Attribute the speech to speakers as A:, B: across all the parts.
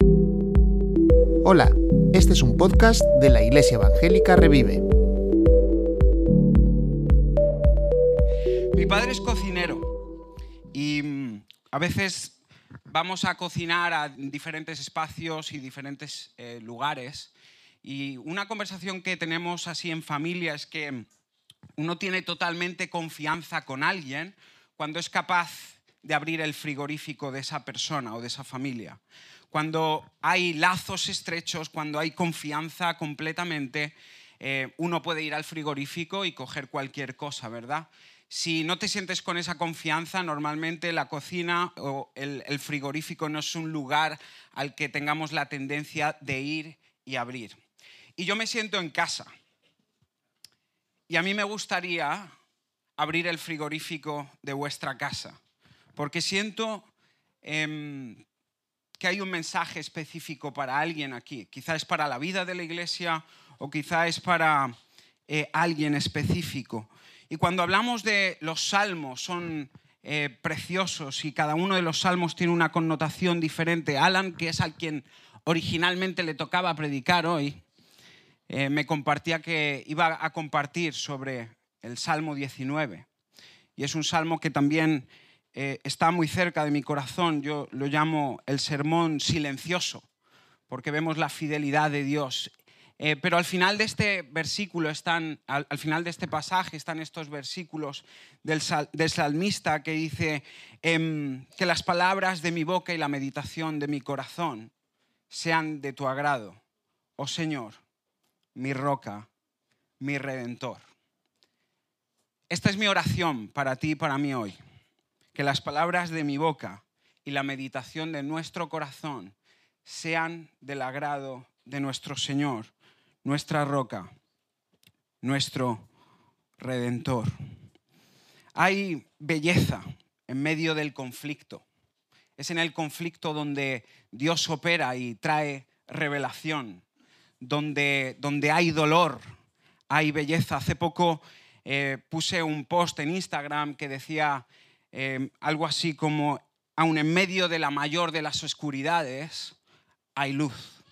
A: Hola, este es un podcast de la Iglesia Evangélica Revive.
B: Mi padre es cocinero y mm, a veces vamos a cocinar a diferentes espacios y diferentes eh, lugares. Y una conversación que tenemos así en familia es que uno tiene totalmente confianza con alguien cuando es capaz de abrir el frigorífico de esa persona o de esa familia. Cuando hay lazos estrechos, cuando hay confianza completamente, eh, uno puede ir al frigorífico y coger cualquier cosa, ¿verdad? Si no te sientes con esa confianza, normalmente la cocina o el, frigorífico no es un lugar al que tengamos la tendencia de ir y abrir. Y yo me siento en casa. Y a mí me gustaría abrir el frigorífico de vuestra casa, porque siento em, que hay un mensaje específico para alguien aquí. Quizá es para la vida de la iglesia o quizá es para eh, alguien específico. Y cuando hablamos de los salmos, son eh, preciosos y cada uno de los salmos tiene una connotación diferente. Alan, que es al quien originalmente le tocaba predicar hoy, eh, me compartía que iba a compartir sobre el Salmo 19. Y es un salmo que también eh, está muy cerca de mi corazón. Yo lo llamo el sermón silencioso, porque vemos la fidelidad de Dios. Eh, pero al final de este versículo están, al, final de este pasaje están estos versículos del, salmista que dice em, que las palabras de mi boca y la meditación de mi corazón sean de tu agrado, oh Señor mi roca, mi redentor. Esta es mi oración para ti y para mí hoy. Que las palabras de mi boca y la meditación de nuestro corazón sean del agrado de nuestro Señor, nuestra roca, nuestro redentor. Hay belleza en medio del conflicto. Es en el conflicto donde Dios opera y trae revelación donde, donde hay dolor, hay belleza. Hace poco eh, puse un post en Instagram que decía eh, algo así como, aun en medio de la mayor de las oscuridades, hay luz.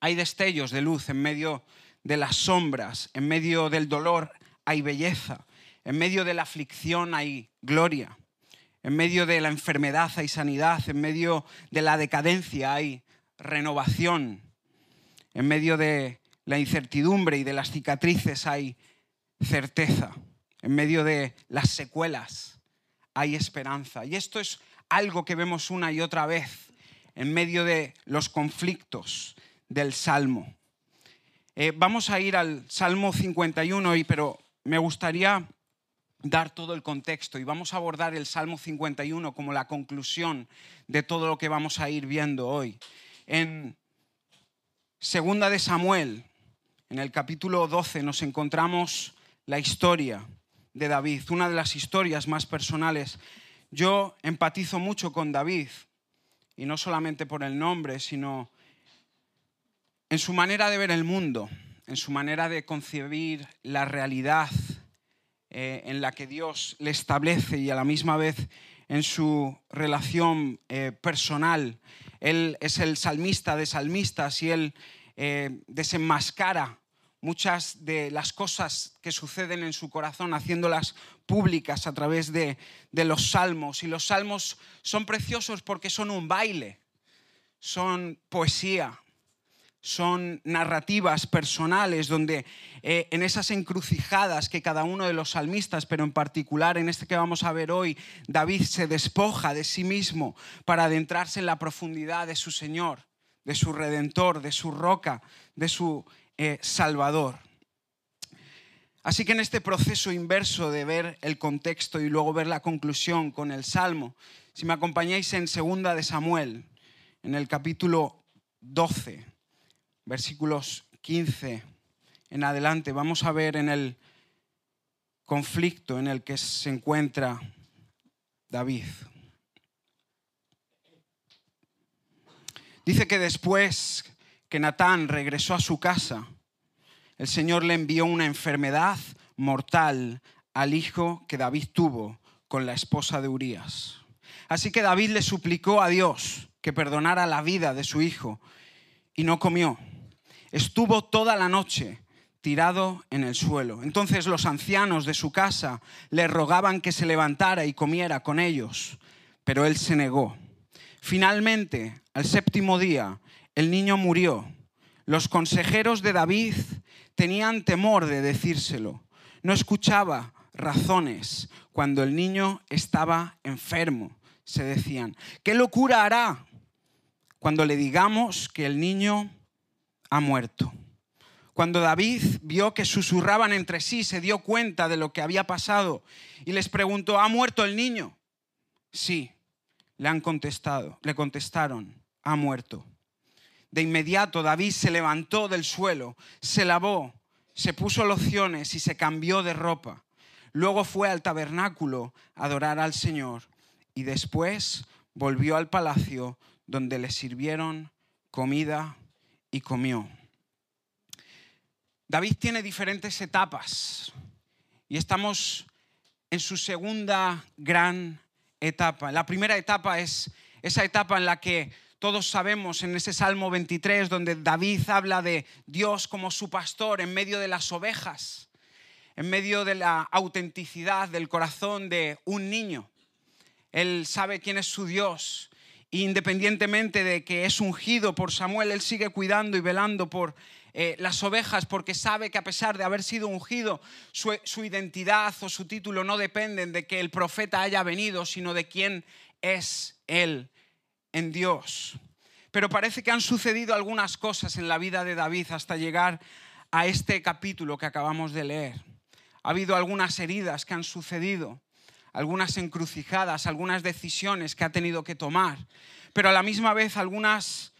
B: Hay destellos de luz en medio de las sombras, en medio del dolor hay belleza, en medio de la aflicción hay gloria, en medio de la enfermedad hay sanidad, en medio de la decadencia hay renovación, en medio de la incertidumbre y de las cicatrices hay certeza. En medio de las secuelas hay esperanza. Y esto es algo que vemos una y otra vez en medio de los conflictos del Salmo. Eh, vamos a ir al Salmo 51, hoy, pero me gustaría dar todo el contexto y vamos a abordar el Salmo 51 como la conclusión de todo lo que vamos a ir viendo hoy. En Segunda de Samuel, en el capítulo 12, nos encontramos la historia de David, una de las historias más personales. Yo empatizo mucho con David, y no solamente por el nombre, sino en su manera de ver el mundo, en su manera de concebir la realidad eh, en la que Dios le establece y a la misma vez en su relación eh, personal. Él es el salmista de salmistas y él eh, desenmascara muchas de las cosas que suceden en su corazón, haciéndolas públicas a través de, de los salmos. Y los salmos son preciosos porque son un baile, son poesía, son narrativas personales donde eh, en esas encrucijadas que cada uno de los salmistas, pero en particular en este que vamos a ver hoy, David se despoja de sí mismo para adentrarse en la profundidad de su Señor, de su Redentor, de su roca, de su eh, Salvador. Así que en este proceso inverso de ver el contexto y luego ver la conclusión con el Salmo, si me acompañáis en segunda de Samuel, en el capítulo 12, versículos 15 en adelante, vamos a ver en el conflicto en el que se encuentra David. Dice que después que Natán regresó a su casa, el Señor le envió una enfermedad mortal al hijo que David tuvo con la esposa de Urías. Así que David le suplicó a Dios que perdonara la vida de su hijo y no comió. Estuvo toda la noche tirado en el suelo. Entonces los ancianos de su casa le rogaban que se levantara y comiera con ellos, pero él se negó. Finalmente, al séptimo día, el niño murió. Los consejeros de David tenían temor de decírselo. No escuchaba razones cuando el niño estaba enfermo. Se decían, ¿qué locura hará cuando le digamos que el niño ha muerto? Cuando David vio que susurraban entre sí, se dio cuenta de lo que había pasado y les preguntó, ¿ha muerto el niño? Sí, le han contestado, le contestaron, ha muerto. De inmediato David se levantó del suelo, se lavó, se puso lociones y se cambió de ropa. Luego fue al tabernáculo a adorar al Señor y después volvió al palacio donde le sirvieron comida y comió. David tiene diferentes etapas y estamos en su segunda gran etapa. La primera etapa es esa etapa en la que todos sabemos en ese Salmo 23 donde David habla de Dios como su pastor en medio de las ovejas, en medio de la autenticidad del corazón de un niño. Él sabe quién es su Dios. Independientemente de que es ungido por Samuel, él sigue cuidando y velando por eh, las ovejas porque sabe que a pesar de haber sido ungido, su identidad o su título no dependen de que el profeta haya venido, sino de quién es él en Dios. Pero parece que han sucedido algunas cosas en la vida de David hasta llegar a este capítulo que acabamos de leer. Ha habido algunas heridas que han sucedido, algunas encrucijadas, algunas decisiones que ha tenido que tomar, pero a la misma vez algunas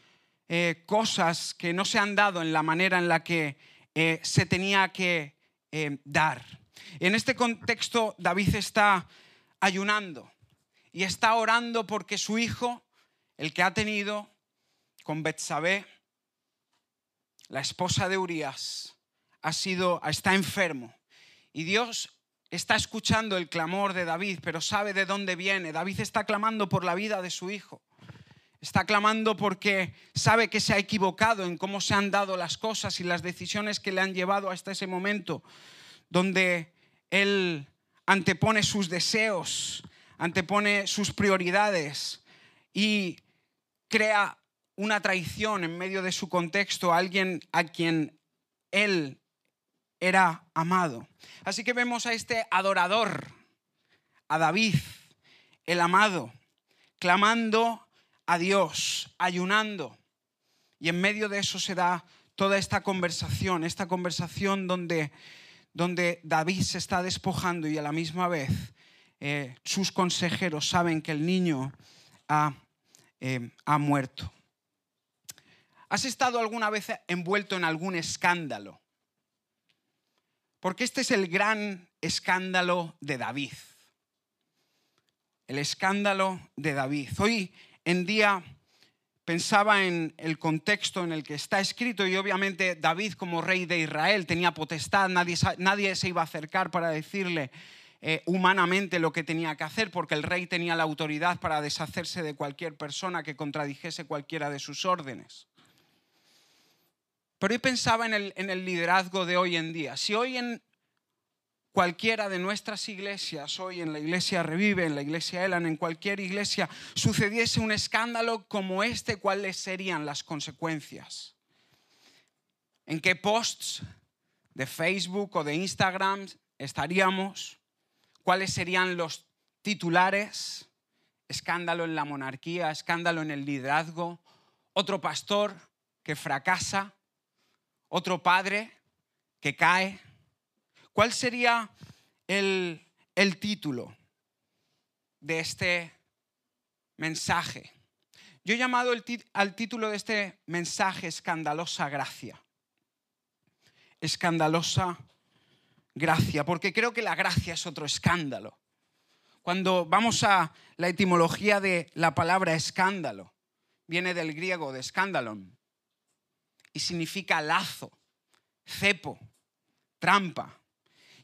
B: eh, cosas que no se han dado en la manera en la que eh, se tenía que eh, dar. En este contexto, David está ayunando y está orando porque su hijo, el que ha tenido con Betsabé, la esposa de Urias, ha sido, está enfermo. Y Dios está escuchando el clamor de David, pero sabe de dónde viene. David está clamando por la vida de su hijo. Está clamando porque sabe que se ha equivocado en cómo se han dado las cosas y las decisiones que le han llevado hasta ese momento, donde él antepone sus deseos, antepone sus prioridades y crea una traición en medio de su contexto a alguien a quien él era amado. Así que vemos a este adorador, a David, el amado, clamando a Dios, ayunando. Y en medio de eso se da toda esta conversación, esta conversación donde, donde David se está despojando y a la misma vez eh, sus consejeros saben que el niño ha, eh, ha muerto. ¿Has estado alguna vez envuelto en algún escándalo? Porque este es el gran escándalo de David. El escándalo de David. Hoy en día pensaba en el contexto en el que está escrito y obviamente David como rey de Israel tenía potestad, nadie, nadie se iba a acercar para decirle eh, humanamente lo que tenía que hacer porque el rey tenía la autoridad para deshacerse de cualquier persona que contradijese cualquiera de sus órdenes. Pero yo pensaba en el, en el liderazgo de hoy en día. Si hoy en cualquiera de nuestras iglesias, hoy en la iglesia Revive, en la iglesia Elan, en cualquier iglesia, sucediese un escándalo como este, ¿cuáles serían las consecuencias? ¿En qué posts de Facebook o de Instagram estaríamos? ¿Cuáles serían los titulares? Escándalo en la monarquía, escándalo en el liderazgo, otro pastor que fracasa, otro padre que cae, ¿Cuál sería el, título de este mensaje? Yo he llamado al título de este mensaje Escandalosa Gracia. Escandalosa Gracia, porque creo que la gracia es otro escándalo. Cuando vamos a la etimología de la palabra escándalo, viene del griego de escándalon y significa lazo, cepo, trampa.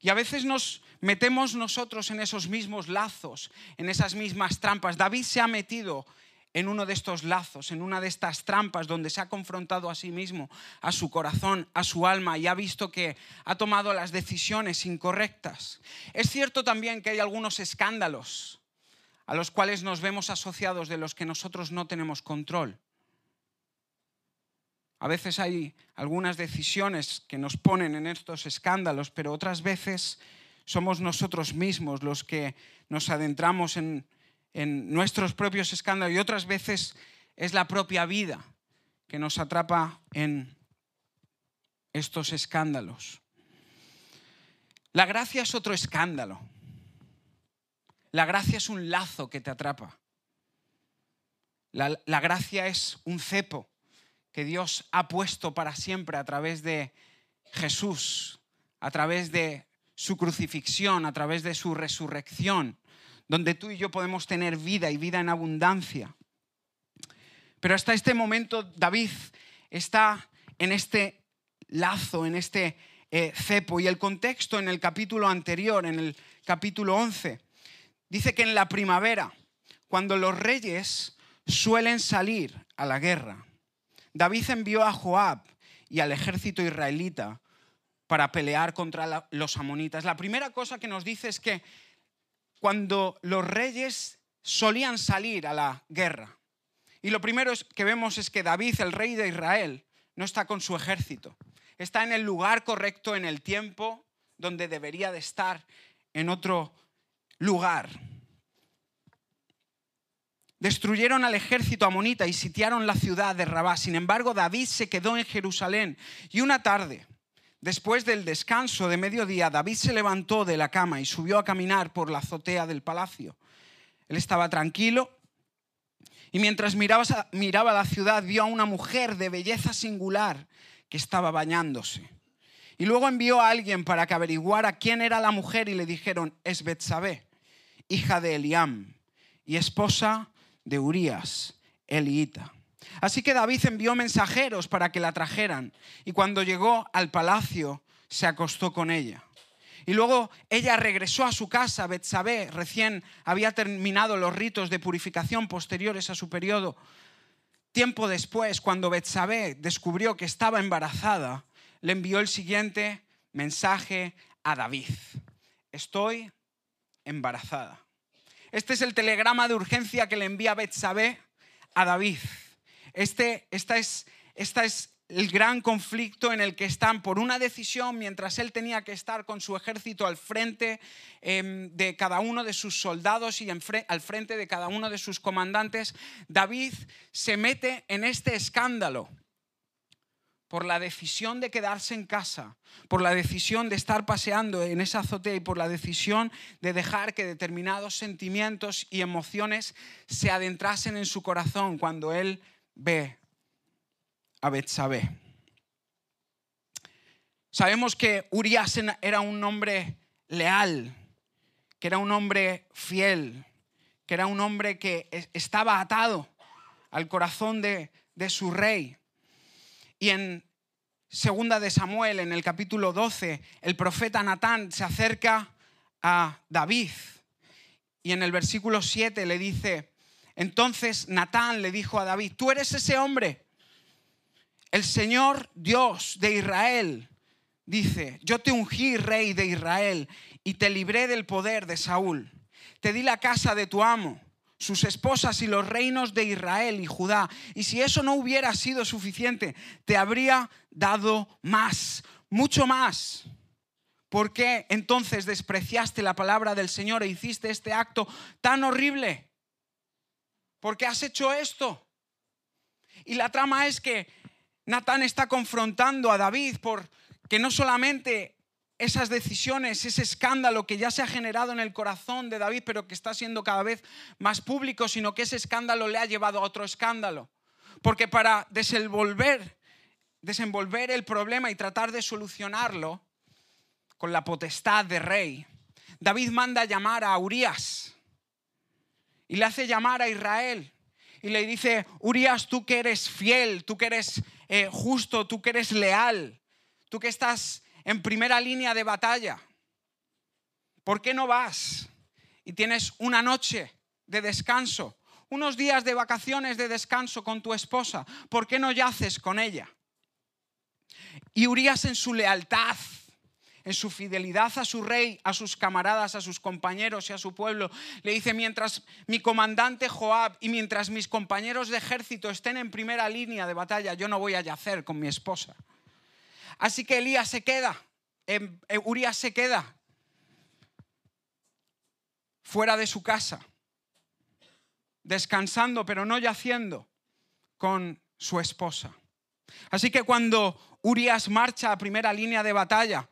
B: Y a veces nos metemos nosotros en esos mismos lazos, en esas mismas trampas. David se ha metido en uno de estos lazos, en una de estas trampas donde se ha confrontado a sí mismo, a su corazón, a su alma y ha visto que ha tomado las decisiones incorrectas. Es cierto también que hay algunos escándalos a los cuales nos vemos asociados de los que nosotros no tenemos control. A veces hay algunas decisiones que nos ponen en estos escándalos, pero otras veces somos nosotros mismos los que nos adentramos en, en nuestros propios escándalos y otras veces es la propia vida que nos atrapa en estos escándalos. La gracia es otro escándalo. La gracia es un lazo que te atrapa. La, la, gracia es un cepo que Dios ha puesto para siempre a través de Jesús, a través de su crucifixión, a través de su resurrección donde tú y yo podemos tener vida y vida en abundancia. Pero hasta este momento David está en este lazo, en este eh, cepo. Y el contexto en el capítulo anterior, en el capítulo 11, dice que en la primavera, cuando los reyes suelen salir a la guerra, David envió a Joab y al ejército israelita para pelear contra los amonitas. La primera cosa que nos dice es que cuando los reyes solían salir a la guerra. Y lo primero que vemos es que David, el rey de Israel, no está con su ejército. Está en el lugar correcto, en el tiempo donde debería de estar, en otro lugar. Destruyeron al ejército amonita y sitiaron la ciudad de Rabá. Sin embargo, David se quedó en Jerusalén. Y una tarde, Después del descanso de mediodía, David se levantó de la cama y subió a caminar por la azotea del palacio. Él estaba tranquilo y mientras miraba, la ciudad vio a una mujer de belleza singular que estaba bañándose. Y luego envió a alguien para que averiguara quién era la mujer y le dijeron, es Betsabé, hija de Eliam y esposa de Urías, Eliita. Así que David envió mensajeros para que la trajeran y cuando llegó al palacio se acostó con ella. Y luego ella regresó a su casa, Betsabé, recién había terminado los ritos de purificación posteriores a su periodo. Tiempo después, cuando Betsabé descubrió que estaba embarazada, le envió el siguiente mensaje a David. Estoy embarazada. Este es el telegrama de urgencia que le envía Betsabé a David. Este, esta, es, esta es el gran conflicto en el que están por una decisión mientras él tenía que estar con su ejército al frente em, de cada uno de sus soldados y al frente de cada uno de sus comandantes, David se mete en este escándalo por la decisión de quedarse en casa, por la decisión de estar paseando en esa azotea y por la decisión de dejar que determinados sentimientos y emociones se adentrasen en su corazón cuando él ve a Betsabé. Sabemos que Urias era un hombre leal, que era un hombre fiel, que era un hombre que estaba atado al corazón de, de su rey. Y en segunda de Samuel, en el capítulo 12, el profeta Natán se acerca a David y en el versículo 7 le dice, entonces Natán le dijo a David, tú eres ese hombre. El Señor Dios de Israel dice, yo te ungí rey de Israel y te libré del poder de Saúl. Te di la casa de tu amo, sus esposas y los reinos de Israel y Judá. Y si eso no hubiera sido suficiente, te habría dado más, mucho más. ¿Por qué entonces despreciaste la palabra del Señor e hiciste este acto tan horrible? ¿Por qué has hecho esto? Y la trama es que Natán está confrontando a David por que no solamente esas decisiones, ese escándalo que ya se ha generado en el corazón de David, pero que está siendo cada vez más público, sino que ese escándalo le ha llevado a otro escándalo. Porque para desenvolver, desenvolver el problema y tratar de solucionarlo con la potestad de rey, David manda llamar a Urias y le hace llamar a Israel y le dice, Urias, tú que eres fiel, tú que eres eh, justo, tú que eres leal, tú que estás en primera línea de batalla, ¿por qué no vas y tienes una noche de descanso, unos días de vacaciones de descanso con tu esposa? ¿Por qué no yaces con ella? Y Urias en su lealtad, en su fidelidad a su rey, a sus camaradas, a sus compañeros y a su pueblo, le dice, mientras mi comandante Joab y mientras mis compañeros de ejército estén en primera línea de batalla, yo no voy a yacer con mi esposa. Así que Elías se queda, em, eh, Urias se queda fuera de su casa, descansando, pero no yaciendo con su esposa. Así que cuando Urias marcha a primera línea de batalla,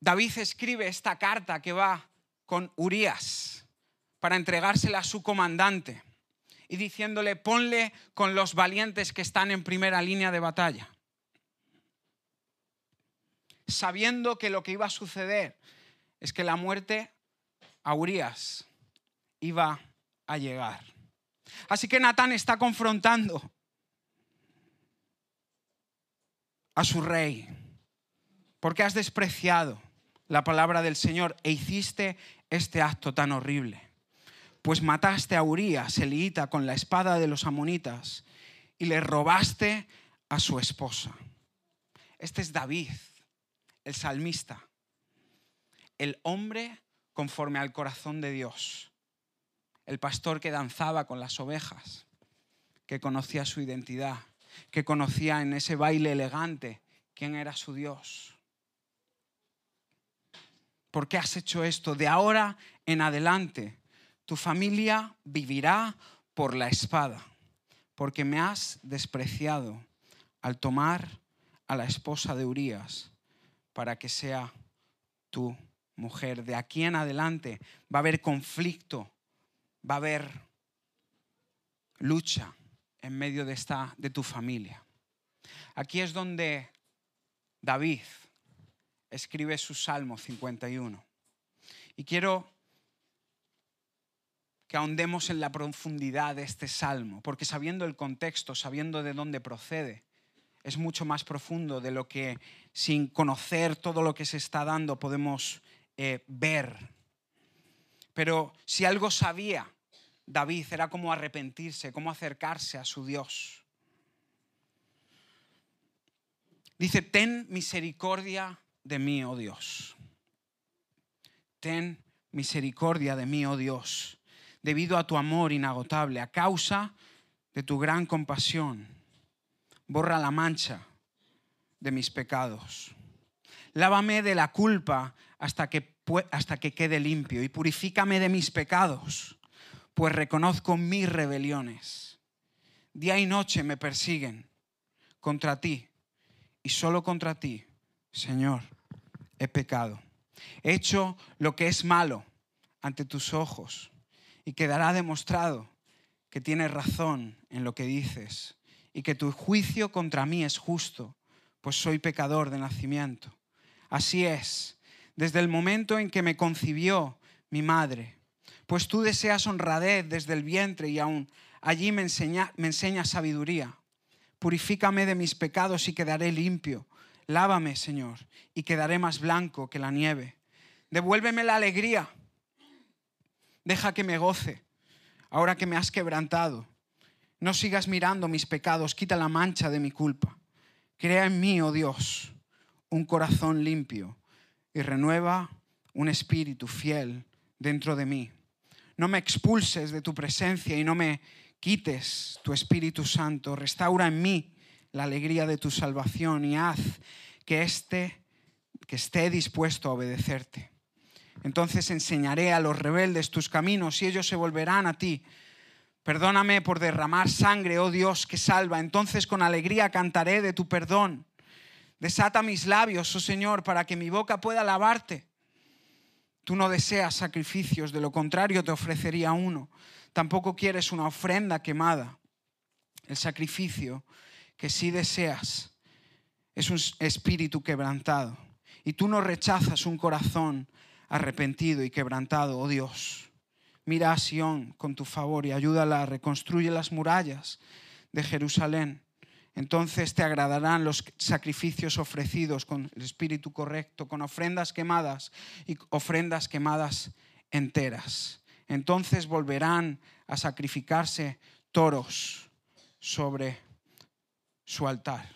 B: David escribe esta carta que va con Urias para entregársela a su comandante y diciéndole, ponle con los valientes que están en primera línea de batalla. Sabiendo que lo que iba a suceder es que la muerte a Urias iba a llegar. Así que Natán está confrontando a su rey, porque has despreciado la palabra del Señor e hiciste este acto tan horrible. Pues mataste a Urías, elita, con la espada de los amonitas y le robaste a su esposa. Este es David, el salmista, el hombre conforme al corazón de Dios, el pastor que danzaba con las ovejas, que conocía su identidad, que conocía en ese baile elegante quién era su Dios. ¿Por qué has hecho esto? De ahora en adelante, tu familia vivirá por la espada, porque me has despreciado al tomar a la esposa de Urías para que sea tu mujer. De aquí en adelante va a haber conflicto, va a haber lucha en medio de, esta, de tu familia. Aquí es donde David escribe su Salmo 51. Y quiero que ahondemos en la profundidad de este salmo, porque sabiendo el contexto, sabiendo de dónde procede, es mucho más profundo de lo que sin conocer todo lo que se está dando podemos eh, ver. Pero si algo sabía David era cómo arrepentirse, cómo acercarse a su Dios. Dice, ten misericordia de mí, oh Dios. Ten misericordia de mí, oh Dios, debido a tu amor inagotable, a causa de tu gran compasión. Borra la mancha de mis pecados. Lávame de la culpa hasta que, hasta que quede limpio y purifícame de mis pecados, pues reconozco mis rebeliones. Día y noche me persiguen contra ti y solo contra ti, Señor, he pecado. He hecho lo que es malo ante tus ojos y quedará demostrado que tienes razón en lo que dices y que tu juicio contra mí es justo, pues soy pecador de nacimiento. Así es, desde el momento en que me concibió mi madre, pues tú deseas honradez desde el vientre y aún allí me, enseña, me enseñas sabiduría. Purifícame de mis pecados y quedaré limpio. Lávame, Señor, y quedaré más blanco que la nieve. Devuélveme la alegría. Deja que me goce, ahora que me has quebrantado. No sigas mirando mis pecados, quita la mancha de mi culpa. Crea en mí, oh Dios, un corazón limpio y renueva un espíritu fiel dentro de mí. No me expulses de tu presencia y no me quites tu Espíritu Santo. Restaura en mí la alegría de tu salvación y haz que, este, que esté dispuesto a obedecerte. Entonces enseñaré a los rebeldes tus caminos y ellos se volverán a ti. Perdóname por derramar sangre, oh Dios que salva. Entonces con alegría cantaré de tu perdón. Desata mis labios, oh Señor, para que mi boca pueda alabarte. Tú no deseas sacrificios, de lo contrario te ofrecería uno. Tampoco quieres una ofrenda quemada. El sacrificio que sí deseas es un espíritu quebrantado. Y tú no rechazas un corazón arrepentido y quebrantado, oh Dios. Mira a Sión con tu favor y ayúdala a reconstruir las murallas de Jerusalén Entonces te agradarán los sacrificios ofrecidos con el espíritu correcto, con ofrendas quemadas y ofrendas quemadas enteras. Entonces volverán a sacrificarse toros sobre su altar.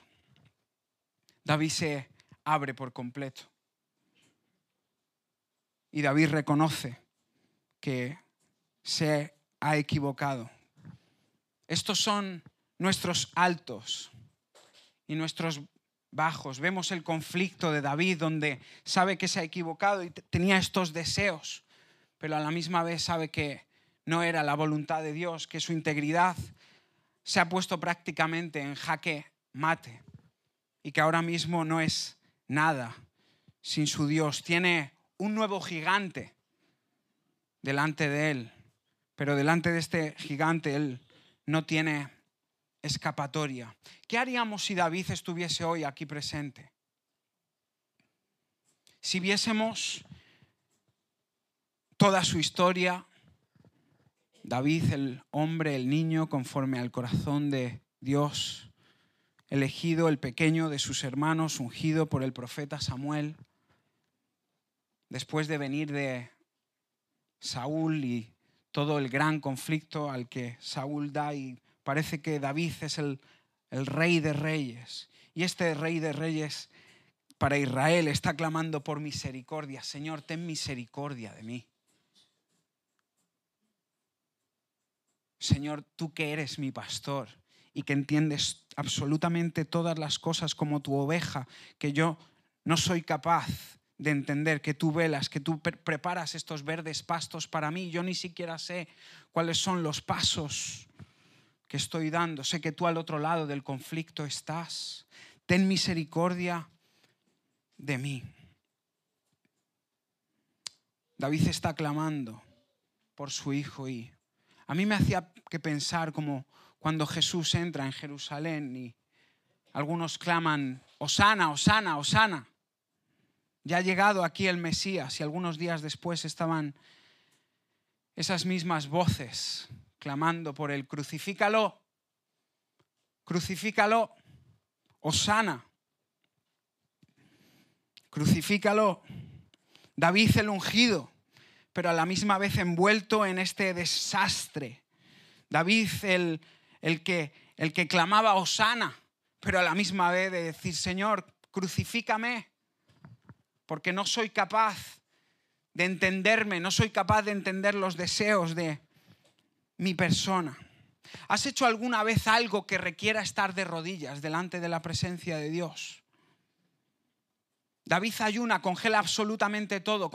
B: David se abre por completo. Y David reconoce que se ha equivocado. Estos son nuestros altos y nuestros bajos. Vemos el conflicto de David donde sabe que se ha equivocado y tenía estos deseos, pero a la misma vez sabe que no era la voluntad de Dios, que su integridad se ha puesto prácticamente en jaque mate y que ahora mismo no es nada sin su Dios. Tiene un nuevo gigante delante de él, pero delante de este gigante él no tiene escapatoria. ¿Qué haríamos si David estuviese hoy aquí presente? Si viésemos toda su historia, David, el hombre, el niño, conforme al corazón de Dios, elegido, el pequeño de sus hermanos, ungido por el profeta Samuel, después de venir de Saúl y todo el gran conflicto al que Saúl da y parece que David es el, el rey de reyes. Y este rey de reyes para Israel está clamando por misericordia. Señor, ten misericordia de mí. Señor, tú que eres mi pastor y que entiendes absolutamente todas las cosas como tu oveja, que yo no soy capaz de entender que tú velas, que tú preparas estos verdes pastos para mí. Yo ni siquiera sé cuáles son los pasos que estoy dando. Sé que tú al otro lado del conflicto estás. Ten misericordia de mí. David está clamando por su hijo y a mí me hacía que pensar como cuando Jesús entra en Jerusalén y algunos claman, Osana, Osana, Osana. Ya ha llegado aquí el Mesías y algunos días después estaban esas mismas voces clamando por él, crucifícalo, crucifícalo, Osana, crucifícalo, David el ungido, pero a la misma vez envuelto en este desastre. David el, el, que, el que clamaba Osana, pero a la misma vez de decir, Señor, crucifícame, porque no soy capaz de entenderme, no soy capaz de entender los deseos de mi persona. ¿Has hecho alguna vez algo que requiera estar de rodillas delante de la presencia de Dios? David ayuna, congela absolutamente todo,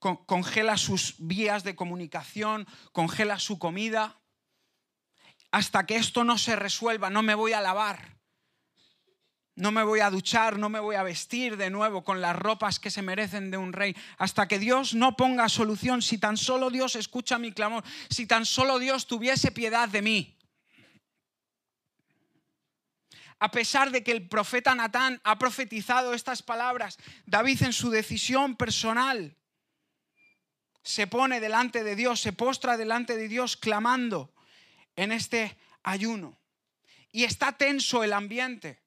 B: congela sus vías de comunicación, congela su comida. Hasta que esto no se resuelva, no me voy a lavar no me voy a duchar, no me voy a vestir de nuevo con las ropas que se merecen de un rey, hasta que Dios no ponga solución, si tan solo Dios escucha mi clamor, si tan solo Dios tuviese piedad de mí. A pesar de que el profeta Natán ha profetizado estas palabras, David en su decisión personal se pone delante de Dios, se postra delante de Dios clamando en este ayuno. Y está tenso el ambiente.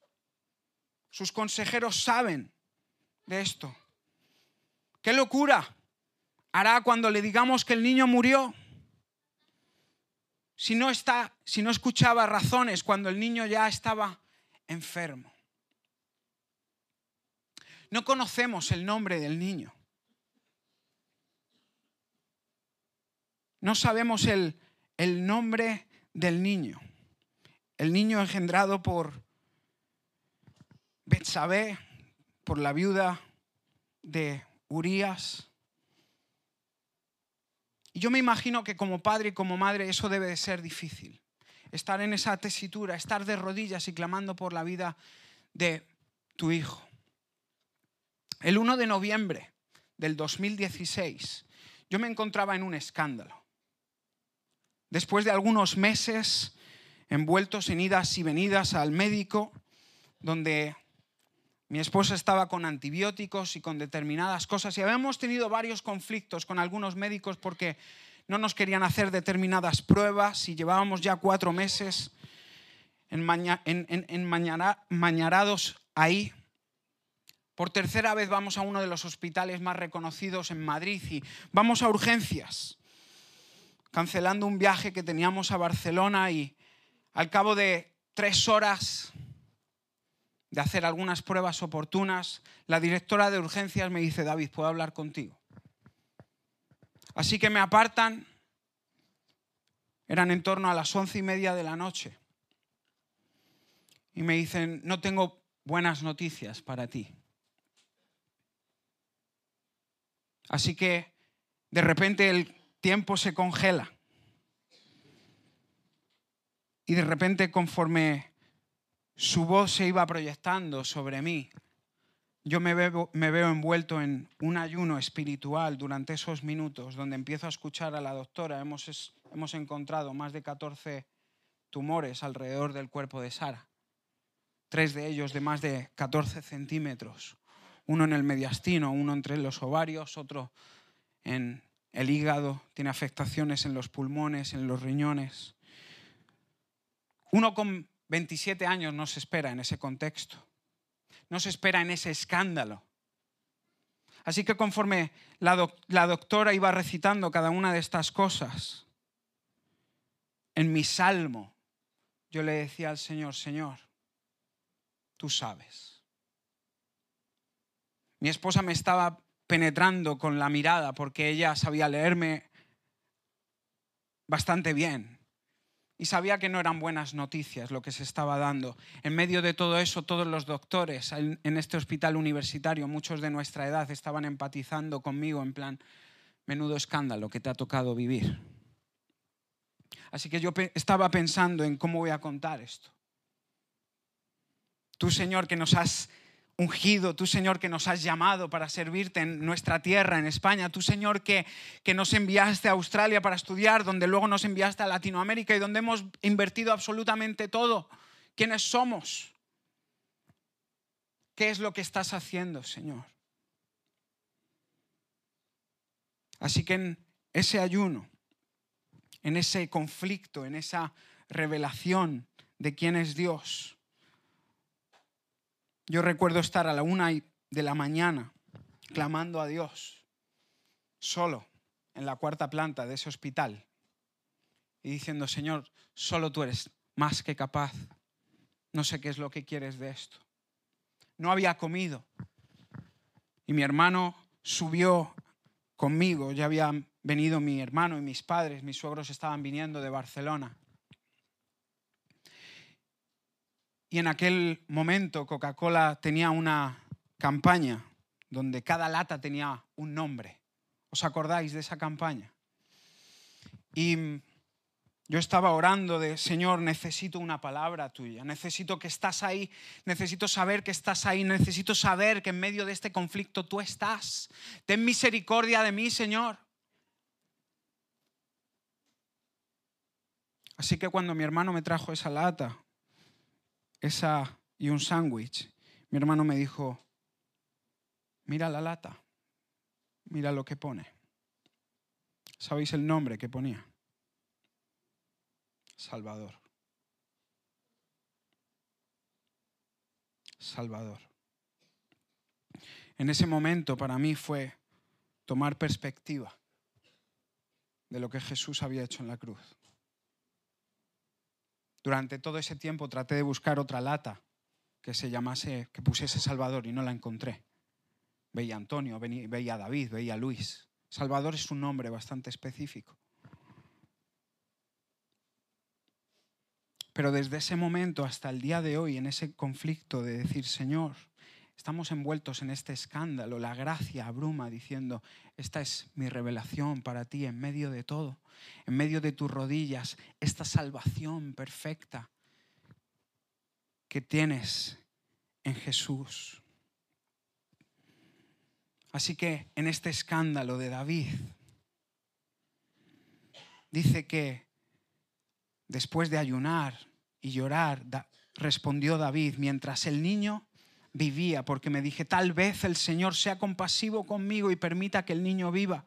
B: Sus consejeros saben de esto. ¿Qué locura hará cuando le digamos que el niño murió? Si no, está, si no escuchaba razones cuando el niño ya estaba enfermo. No conocemos el nombre del niño. No sabemos el, el nombre del niño. El niño engendrado por Betsabé por la viuda de Urias. Y yo me imagino que como padre y como madre eso debe de ser difícil. Estar en esa tesitura, estar de rodillas y clamando por la vida de tu hijo. El 1 de noviembre del 2016 yo me encontraba en un escándalo. Después de algunos meses envueltos en idas y venidas al médico, donde mi esposa estaba con antibióticos y con determinadas cosas y habíamos tenido varios conflictos con algunos médicos porque no nos querían hacer determinadas pruebas y llevábamos ya cuatro meses enmañarados ahí. Por tercera vez vamos a uno de los hospitales más reconocidos en Madrid y vamos a urgencias, cancelando un viaje que teníamos a Barcelona y al cabo de tres horas de hacer algunas pruebas oportunas, la directora de urgencias me dice, David, ¿puedo hablar contigo? Así que me apartan, eran en torno a las once y media de la noche, y me dicen, no tengo buenas noticias para ti. Así que de repente el tiempo se congela. Y de repente conforme su voz se iba proyectando sobre mí, yo me veo, envuelto en un ayuno espiritual durante esos minutos donde empiezo a escuchar a la doctora. Hemos, hemos encontrado más de 14 tumores alrededor del cuerpo de Sara, tres de ellos de más de 14 centímetros uno en el mediastino, uno entre los ovarios, otro en el hígado, tiene afectaciones en los pulmones, en los riñones. Uno con 27 años no se espera en ese contexto, no se espera en ese escándalo. Así que conforme la, doctora iba recitando cada una de estas cosas, en mi salmo yo le decía al Señor, Señor, tú sabes. Mi esposa me estaba penetrando con la mirada porque ella sabía leerme bastante bien y sabía que no eran buenas noticias lo que se estaba dando. En medio de todo eso, todos los doctores en este hospital universitario, muchos de nuestra edad, estaban empatizando conmigo en plan, menudo escándalo que te ha tocado vivir. Así que yo estaba pensando en cómo voy a contar esto. Tú, Señor, que nos has ungido, tú Señor que nos has llamado para servirte en nuestra tierra, en España, tú Señor que, que nos enviaste a Australia para estudiar, donde luego nos enviaste a Latinoamérica y donde hemos invertido absolutamente todo. ¿Quiénes somos? ¿Qué es lo que estás haciendo, Señor? Así que en ese ayuno, en ese conflicto, en esa revelación de quién es Dios, yo recuerdo estar a la una de la mañana clamando a Dios, solo en la cuarta planta de ese hospital, y diciendo, Señor, solo tú eres más que capaz. No sé qué es lo que quieres de esto. No había comido. Y mi hermano subió conmigo. Ya habían venido mi hermano y mis padres, mis suegros estaban viniendo de Barcelona. Y en aquel momento Coca-Cola tenía una campaña donde cada lata tenía un nombre. ¿Os acordáis de esa campaña? Y yo estaba orando de, Señor, necesito una palabra tuya, necesito que estás ahí, necesito saber que estás ahí, necesito saber que en medio de este conflicto tú estás. Ten misericordia de mí, Señor. Así que cuando mi hermano me trajo esa lata, esa y un sándwich, mi hermano me dijo, mira la lata, mira lo que pone. ¿Sabéis el nombre que ponía? Salvador. Salvador. En ese momento para mí fue tomar perspectiva de lo que Jesús había hecho en la cruz. Durante todo ese tiempo traté de buscar otra lata que se llamase, que pusiese Salvador y no la encontré. Veía Antonio, veía David, veía a Luis. Salvador es un nombre bastante específico. Pero desde ese momento hasta el día de hoy, en ese conflicto de decir, Señor, Estamos envueltos en este escándalo. La gracia abruma diciendo, esta es mi revelación para ti en medio de todo, en medio de tus rodillas, esta salvación perfecta que tienes en Jesús. Así que en este escándalo de David, dice que después de ayunar y llorar, respondió David, mientras el niño vivía, porque me dije, tal vez el Señor sea compasivo conmigo y permita que el niño viva.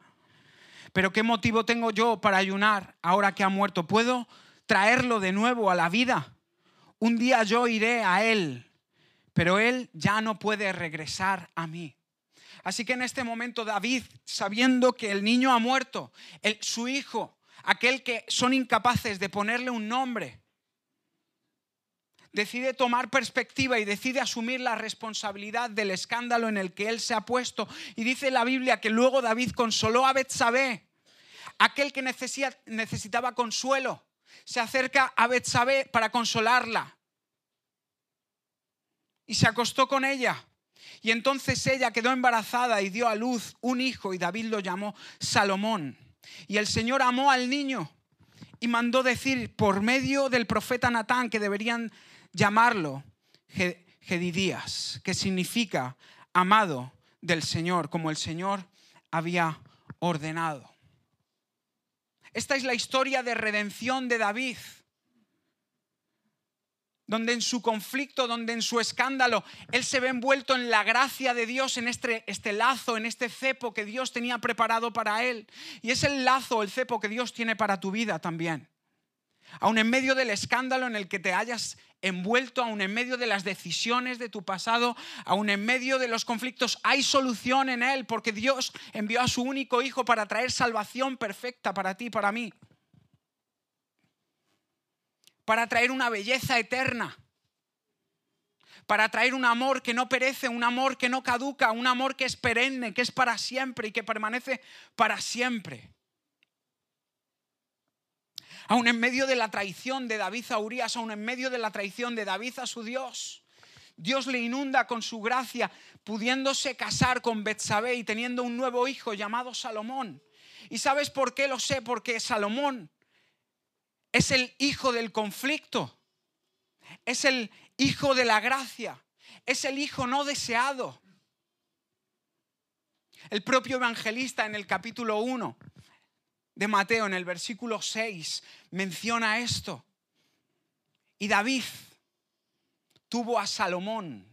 B: Pero ¿qué motivo tengo yo para ayunar ahora que ha muerto? ¿Puedo traerlo de nuevo a la vida? Un día yo iré a Él, pero Él ya no puede regresar a mí. Así que en este momento David, sabiendo que el niño ha muerto, su hijo, aquel que son incapaces de ponerle un nombre, decide tomar perspectiva y decide asumir la responsabilidad del escándalo en el que él se ha puesto. Y dice la Biblia que luego David consoló a Betsabé, aquel que necesitaba consuelo. Se acerca a Betsabé para consolarla. Y se acostó con ella. Y entonces ella quedó embarazada y dio a luz un hijo y David lo llamó Salomón. Y el Señor amó al niño y mandó decir por medio del profeta Natán que deberían llamarlo Gedidías, que significa amado del Señor, como el Señor había ordenado. Esta es la historia de redención de David donde en su conflicto, donde en su escándalo, él se ve envuelto en la gracia de Dios, en este, este, lazo, en este cepo que Dios tenía preparado para él. Y es el lazo, el cepo que Dios tiene para tu vida también. Aún en medio del escándalo en el que te hayas envuelto, aún en medio de las decisiones de tu pasado, aún en medio de los conflictos, hay solución en él, porque Dios envió a su único Hijo para traer salvación perfecta para ti, para mí para traer una belleza eterna, para traer un amor que no perece, un amor que no caduca, un amor que es perenne, que es para siempre y que permanece para siempre. Aún en medio de la traición de David a Urias, aún en medio de la traición de David a su Dios, Dios le inunda con su gracia, pudiéndose casar con Betsabé y teniendo un nuevo hijo llamado Salomón. ¿Y sabes por qué lo sé? Porque Salomón es el hijo del conflicto, es el hijo de la gracia, es el hijo no deseado. El propio evangelista en el capítulo 1 de Mateo, en el versículo 6, menciona esto. Y David tuvo a Salomón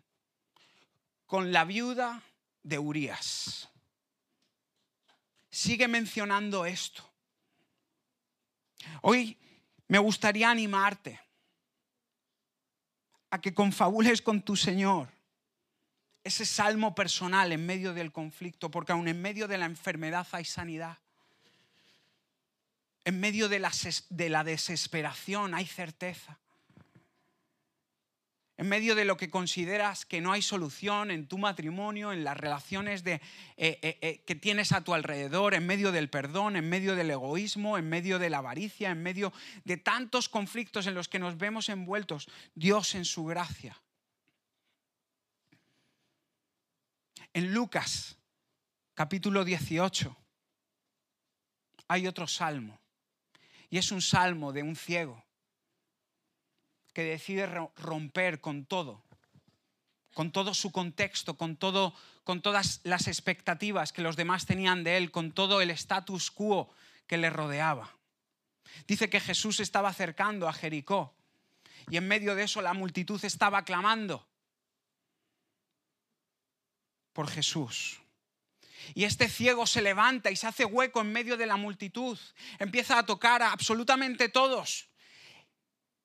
B: con la viuda de Urías. Sigue mencionando esto. Hoy me gustaría animarte a que confabules con tu Señor ese salmo personal en medio del conflicto, porque aún en medio de la enfermedad hay sanidad. En medio de la, de la desesperación hay certeza en medio de lo que consideras que no hay solución en tu matrimonio, en las relaciones eh, eh, eh, que tienes a tu alrededor, en medio del perdón, en medio del egoísmo, en medio de la avaricia, en medio de tantos conflictos en los que nos vemos envueltos, Dios en su gracia. En Lucas, capítulo 18, hay otro salmo, y es un salmo de un ciego que decide romper con todo, con todo su contexto, con, todo, con todas las expectativas que los demás tenían de él, con todo el status quo que le rodeaba. Dice que Jesús estaba acercando a Jericó y en medio de eso la multitud estaba clamando por Jesús. Y este ciego se levanta y se hace hueco en medio de la multitud. Empieza a tocar a absolutamente todos.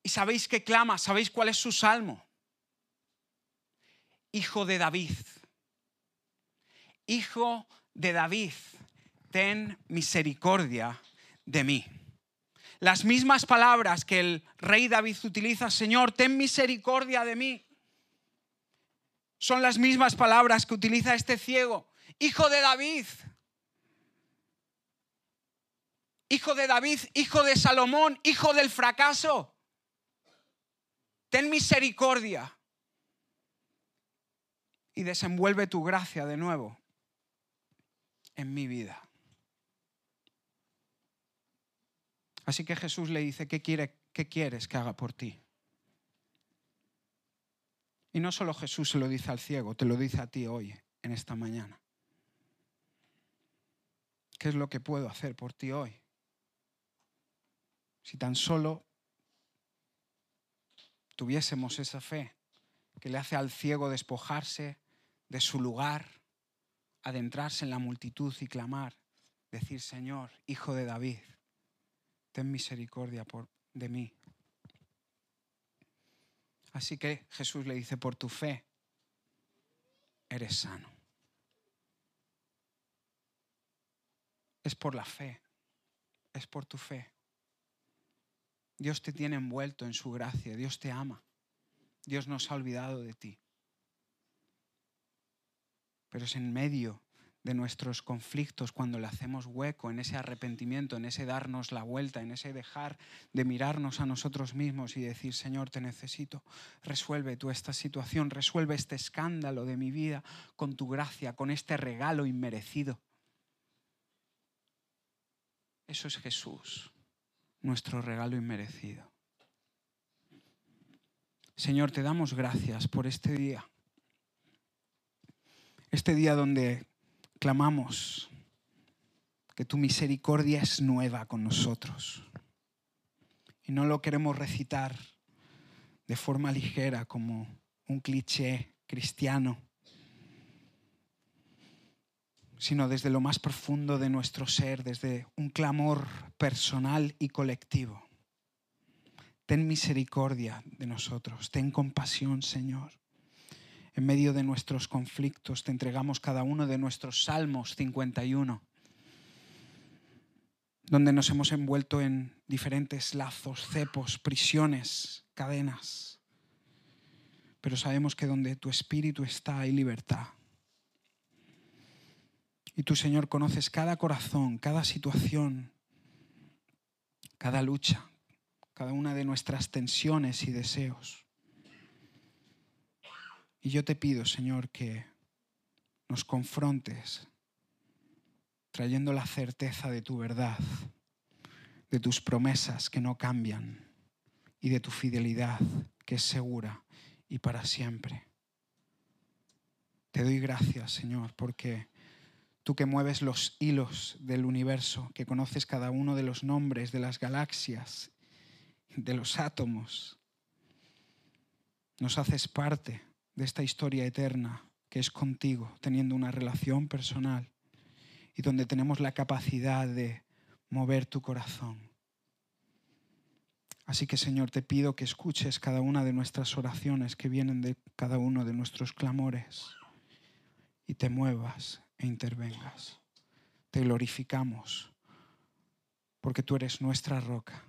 B: ¿Y sabéis qué clama? ¿Sabéis cuál es su salmo? Hijo de David. Hijo de David, ten misericordia de mí. Las mismas palabras que el rey David utiliza, Señor, ten misericordia de mí, son las mismas palabras que utiliza este ciego. Hijo de David. Hijo de David, hijo de Salomón, hijo del fracaso ten misericordia y desenvuelve tu gracia de nuevo en mi vida. Así que Jesús le dice, ¿qué, quiere, qué quieres que haga por ti? Y no solo Jesús se lo dice al ciego, te lo dice a ti hoy, en esta mañana. ¿Qué es lo que puedo hacer por ti hoy? Si tan solo tuviésemos esa fe que le hace al ciego despojarse de su lugar, adentrarse en la multitud y clamar, decir, Señor, Hijo de David, ten misericordia por, de mí. Así que Jesús le dice, por tu fe, eres sano. Es por la fe, es por tu fe. Dios te tiene envuelto en su gracia, Dios te ama, Dios no se ha olvidado de ti. Pero es en medio de nuestros conflictos cuando le hacemos hueco en ese arrepentimiento, en ese darnos la vuelta, en ese dejar de mirarnos a nosotros mismos y decir, Señor, te necesito, resuelve tú esta situación, resuelve este escándalo de mi vida con tu gracia, con este regalo inmerecido. Eso es Jesús, nuestro regalo inmerecido. Señor, te damos gracias por este día. Este día donde clamamos que tu misericordia es nueva con nosotros. Y no lo queremos recitar de forma ligera como un cliché cristiano, sino desde lo más profundo de nuestro ser, desde un clamor personal y colectivo. Ten misericordia de nosotros, ten compasión, Señor. En medio de nuestros conflictos te entregamos cada uno de nuestros salmos 51, donde nos hemos envuelto en diferentes lazos, cepos, prisiones, cadenas. Pero sabemos que donde tu espíritu está hay libertad. Y tú, Señor, conoces cada corazón, cada situación, cada lucha, cada una de nuestras tensiones y deseos. Y yo te pido, Señor, que nos confrontes trayendo la certeza de tu verdad, de tus promesas que no cambian y de tu fidelidad que es segura y para siempre. Te doy gracias, Señor, porque tú que mueves los hilos del universo, que conoces cada uno de los nombres de las galaxias, de los átomos, nos haces parte de esta historia eterna que es contigo, teniendo una relación personal y donde tenemos la capacidad de mover tu corazón. Así que Señor, te pido que escuches cada una de nuestras oraciones que vienen de cada uno de nuestros clamores y te muevas e intervengas. Te glorificamos porque tú eres nuestra roca,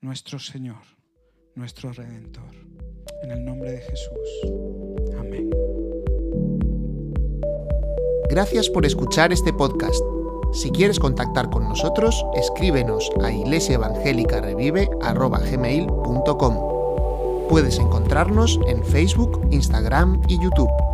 B: nuestro Señor, nuestro Redentor. En el nombre de Jesús. Amén.
A: Gracias por escuchar este podcast. Si quieres contactar con nosotros, escríbenos a iglesiaevangelicarevive.com. Puedes encontrarnos en Facebook, Instagram y YouTube.